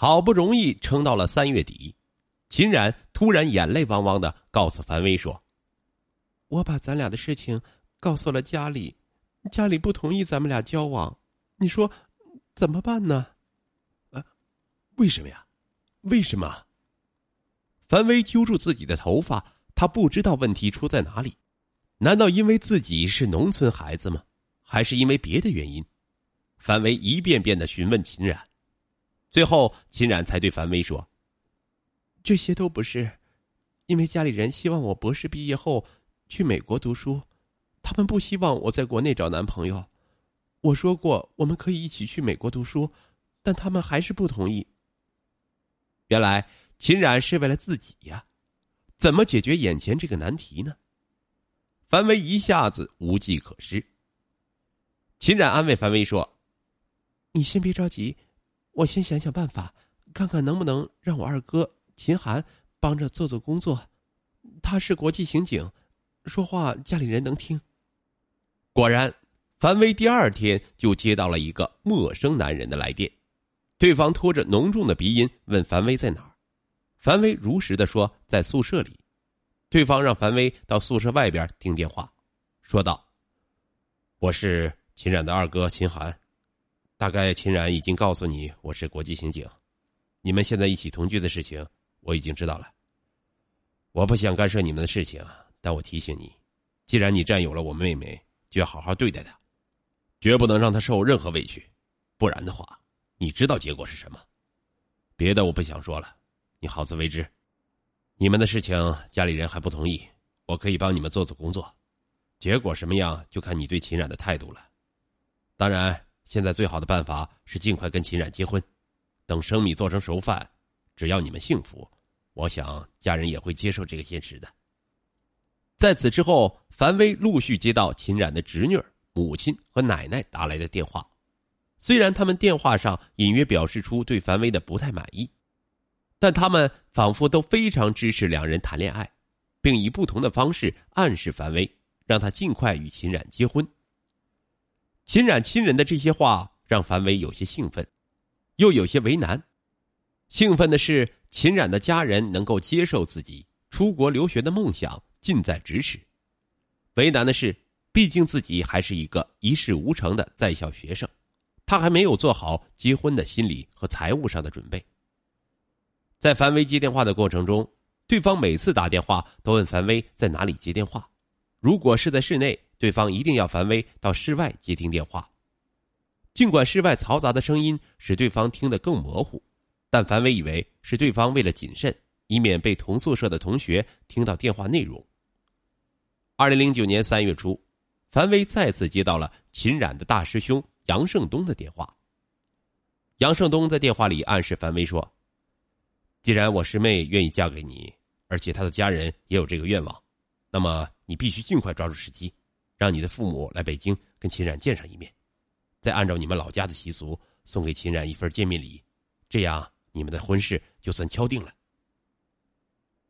好不容易撑到了三月底，秦冉突然眼泪汪汪的告诉樊威说：“我把咱俩的事情告诉了家里，家里不同意咱们俩交往，你说怎么办呢？”啊，为什么呀？为什么？樊威揪住自己的头发，他不知道问题出在哪里。难道因为自己是农村孩子吗？还是因为别的原因？樊威一遍遍的询问秦冉。最后，秦冉才对樊威说：“这些都不是，因为家里人希望我博士毕业后去美国读书，他们不希望我在国内找男朋友。我说过我们可以一起去美国读书，但他们还是不同意。”原来秦冉是为了自己呀，怎么解决眼前这个难题呢？樊威一下子无计可施。秦冉安慰樊威说：“你先别着急。”我先想想办法，看看能不能让我二哥秦寒帮着做做工作。他是国际刑警，说话家里人能听。果然，樊威第二天就接到了一个陌生男人的来电，对方拖着浓重的鼻音问樊威在哪儿。樊威如实的说在宿舍里。对方让樊威到宿舍外边听电话，说道：“我是秦冉的二哥秦寒。”大概秦冉已经告诉你我是国际刑警，你们现在一起同居的事情我已经知道了。我不想干涉你们的事情，但我提醒你，既然你占有了我妹妹，就要好好对待她，绝不能让她受任何委屈，不然的话，你知道结果是什么。别的我不想说了，你好自为之。你们的事情家里人还不同意，我可以帮你们做做工作，结果什么样就看你对秦冉的态度了。当然。现在最好的办法是尽快跟秦冉结婚，等生米做成熟饭，只要你们幸福，我想家人也会接受这个现实的。在此之后，樊威陆续接到秦冉的侄女、母亲和奶奶打来的电话，虽然他们电话上隐约表示出对樊威的不太满意，但他们仿佛都非常支持两人谈恋爱，并以不同的方式暗示樊威，让他尽快与秦冉结婚。秦冉亲人的这些话让樊威有些兴奋，又有些为难。兴奋的是秦冉的家人能够接受自己出国留学的梦想近在咫尺；为难的是，毕竟自己还是一个一事无成的在校学生，他还没有做好结婚的心理和财务上的准备。在樊威接电话的过程中，对方每次打电话都问樊威在哪里接电话，如果是在室内。对方一定要樊威到室外接听电话，尽管室外嘈杂的声音使对方听得更模糊，但樊威以为是对方为了谨慎，以免被同宿舍的同学听到电话内容。二零零九年三月初，樊威再次接到了秦冉的大师兄杨胜东的电话。杨胜东在电话里暗示樊威说：“既然我师妹愿意嫁给你，而且她的家人也有这个愿望，那么你必须尽快抓住时机。”让你的父母来北京跟秦冉见上一面，再按照你们老家的习俗送给秦冉一份见面礼，这样你们的婚事就算敲定了。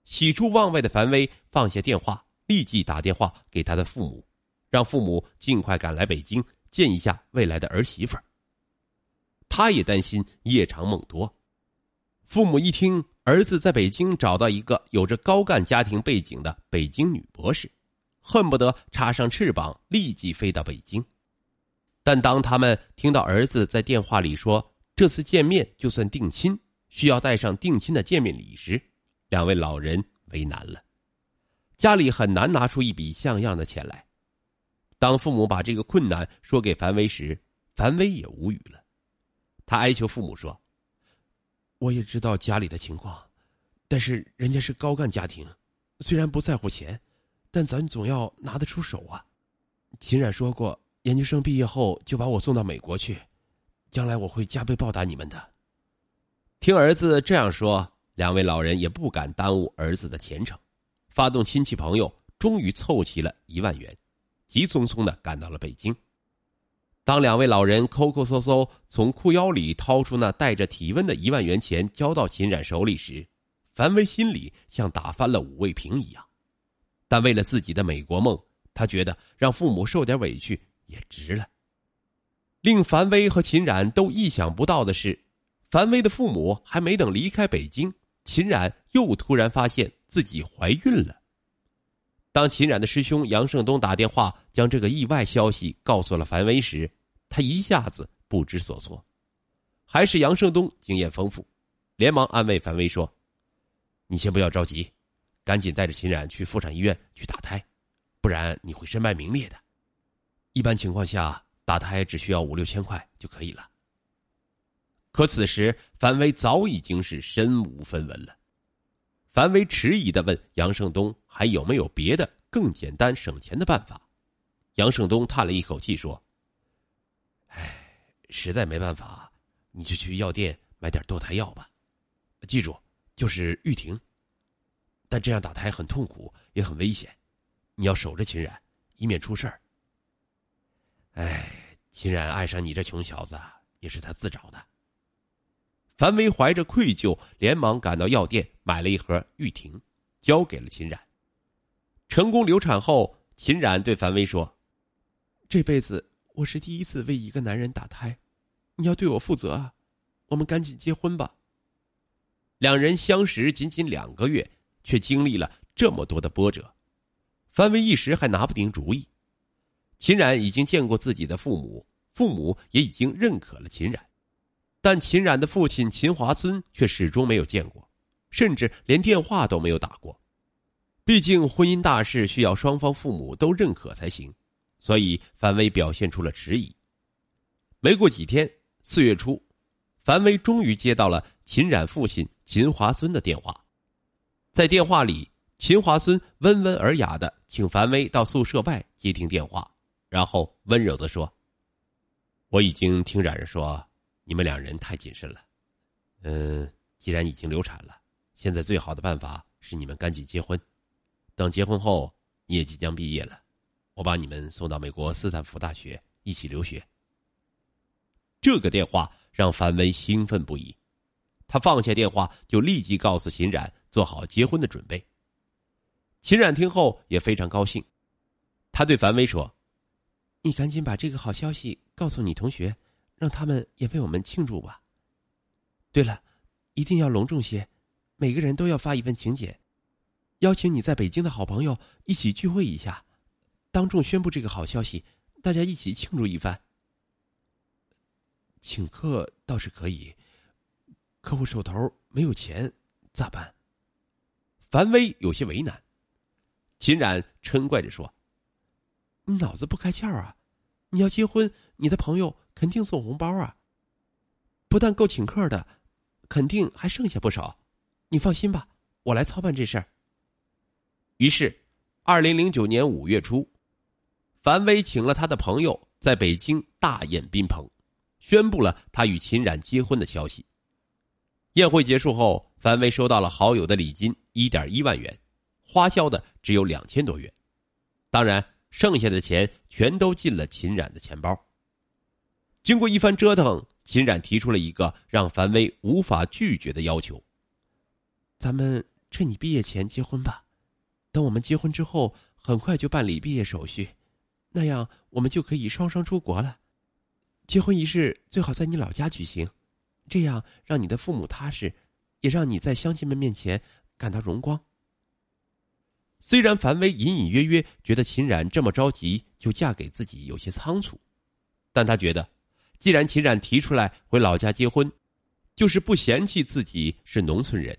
喜出望外的樊威放下电话，立即打电话给他的父母，让父母尽快赶来北京见一下未来的儿媳妇儿。他也担心夜长梦多，父母一听儿子在北京找到一个有着高干家庭背景的北京女博士。恨不得插上翅膀，立即飞到北京。但当他们听到儿子在电话里说这次见面就算定亲，需要带上定亲的见面礼时，两位老人为难了。家里很难拿出一笔像样的钱来。当父母把这个困难说给樊威时，樊威也无语了。他哀求父母说：“我也知道家里的情况，但是人家是高干家庭，虽然不在乎钱。”但咱总要拿得出手啊！秦冉说过，研究生毕业后就把我送到美国去，将来我会加倍报答你们的。听儿子这样说，两位老人也不敢耽误儿子的前程，发动亲戚朋友，终于凑齐了一万元，急匆匆的赶到了北京。当两位老人抠抠搜搜从裤腰里掏出那带着体温的一万元钱交到秦冉手里时，樊威心里像打翻了五味瓶一样。但为了自己的美国梦，他觉得让父母受点委屈也值了。令樊威和秦冉都意想不到的是，樊威的父母还没等离开北京，秦冉又突然发现自己怀孕了。当秦冉的师兄杨胜东打电话将这个意外消息告诉了樊威时，他一下子不知所措。还是杨胜东经验丰富，连忙安慰樊威说：“你先不要着急，赶紧带着秦冉去妇产医院去打胎，不然你会身败名裂的。一般情况下，打胎只需要五六千块就可以了。”可此时，樊威早已经是身无分文了。樊威迟疑的问杨胜东：“还有没有别的更简单省钱的办法？”杨胜东叹了一口气说：“唉，实在没办法，你就去药店买点堕胎药吧。记住，就是玉婷。但这样打胎很痛苦，也很危险，你要守着秦冉，以免出事儿。唉，秦冉爱上你这穷小子，也是他自找的。”樊威怀着愧疚，连忙赶到药店买了一盒玉婷，交给了秦冉。成功流产后，秦冉对樊威说：“这辈子我是第一次为一个男人打胎，你要对我负责啊！我们赶紧结婚吧。”两人相识仅仅两个月，却经历了这么多的波折，樊威一时还拿不定主意。秦冉已经见过自己的父母，父母也已经认可了秦冉。但秦冉的父亲秦华孙却始终没有见过，甚至连电话都没有打过。毕竟婚姻大事需要双方父母都认可才行，所以樊威表现出了迟疑。没过几天，四月初，樊威终于接到了秦冉父亲秦华孙的电话。在电话里，秦华孙温文尔雅的请樊威到宿舍外接听电话，然后温柔的说：“我已经听冉冉说。”你们两人太谨慎了，嗯，既然已经流产了，现在最好的办法是你们赶紧结婚。等结婚后，你也即将毕业了，我把你们送到美国斯坦福大学一起留学。这个电话让樊威兴奋不已，他放下电话就立即告诉秦冉做好结婚的准备。秦冉听后也非常高兴，他对樊威说：“你赶紧把这个好消息告诉你同学。”让他们也为我们庆祝吧。对了，一定要隆重些，每个人都要发一份请柬，邀请你在北京的好朋友一起聚会一下，当众宣布这个好消息，大家一起庆祝一番。请客倒是可以，可我手头没有钱，咋办？樊威有些为难。秦冉嗔怪着说：“你脑子不开窍啊！你要结婚，你的朋友……”肯定送红包啊！不但够请客的，肯定还剩下不少。你放心吧，我来操办这事儿。于是，二零零九年五月初，樊威请了他的朋友在北京大宴宾朋，宣布了他与秦冉结婚的消息。宴会结束后，樊威收到了好友的礼金一点一万元，花销的只有两千多元，当然，剩下的钱全都进了秦冉的钱包。经过一番折腾，秦冉提出了一个让樊威无法拒绝的要求：“咱们趁你毕业前结婚吧，等我们结婚之后，很快就办理毕业手续，那样我们就可以双双出国了。结婚仪式最好在你老家举行，这样让你的父母踏实，也让你在乡亲们面前感到荣光。”虽然樊威隐隐约约觉得秦冉这么着急就嫁给自己有些仓促，但他觉得。既然秦冉提出来回老家结婚，就是不嫌弃自己是农村人。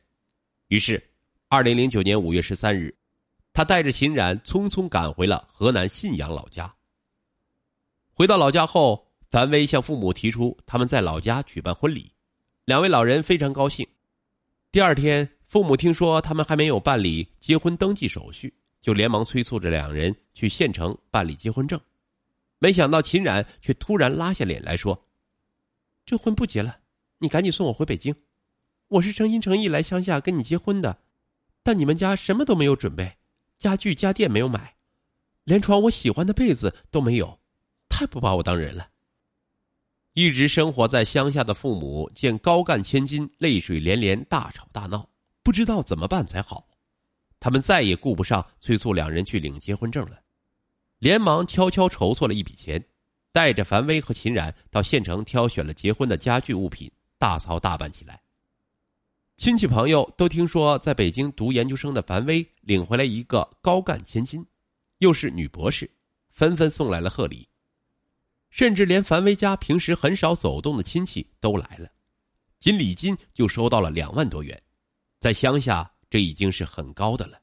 于是，二零零九年五月十三日，他带着秦冉匆匆赶回了河南信阳老家。回到老家后，樊威向父母提出他们在老家举办婚礼，两位老人非常高兴。第二天，父母听说他们还没有办理结婚登记手续，就连忙催促着两人去县城办理结婚证。没想到秦冉却突然拉下脸来说：“这婚不结了，你赶紧送我回北京。我是诚心诚意来乡下跟你结婚的，但你们家什么都没有准备，家具家电没有买，连床我喜欢的被子都没有，太不把我当人了。”一直生活在乡下的父母见高干千金泪水连连，大吵大闹，不知道怎么办才好。他们再也顾不上催促两人去领结婚证了。连忙悄悄筹措了一笔钱，带着樊威和秦冉到县城挑选了结婚的家具物品，大操大办起来。亲戚朋友都听说，在北京读研究生的樊薇领回来一个高干千金，又是女博士，纷纷送来了贺礼。甚至连樊薇家平时很少走动的亲戚都来了，仅礼金就收到了两万多元，在乡下这已经是很高的了。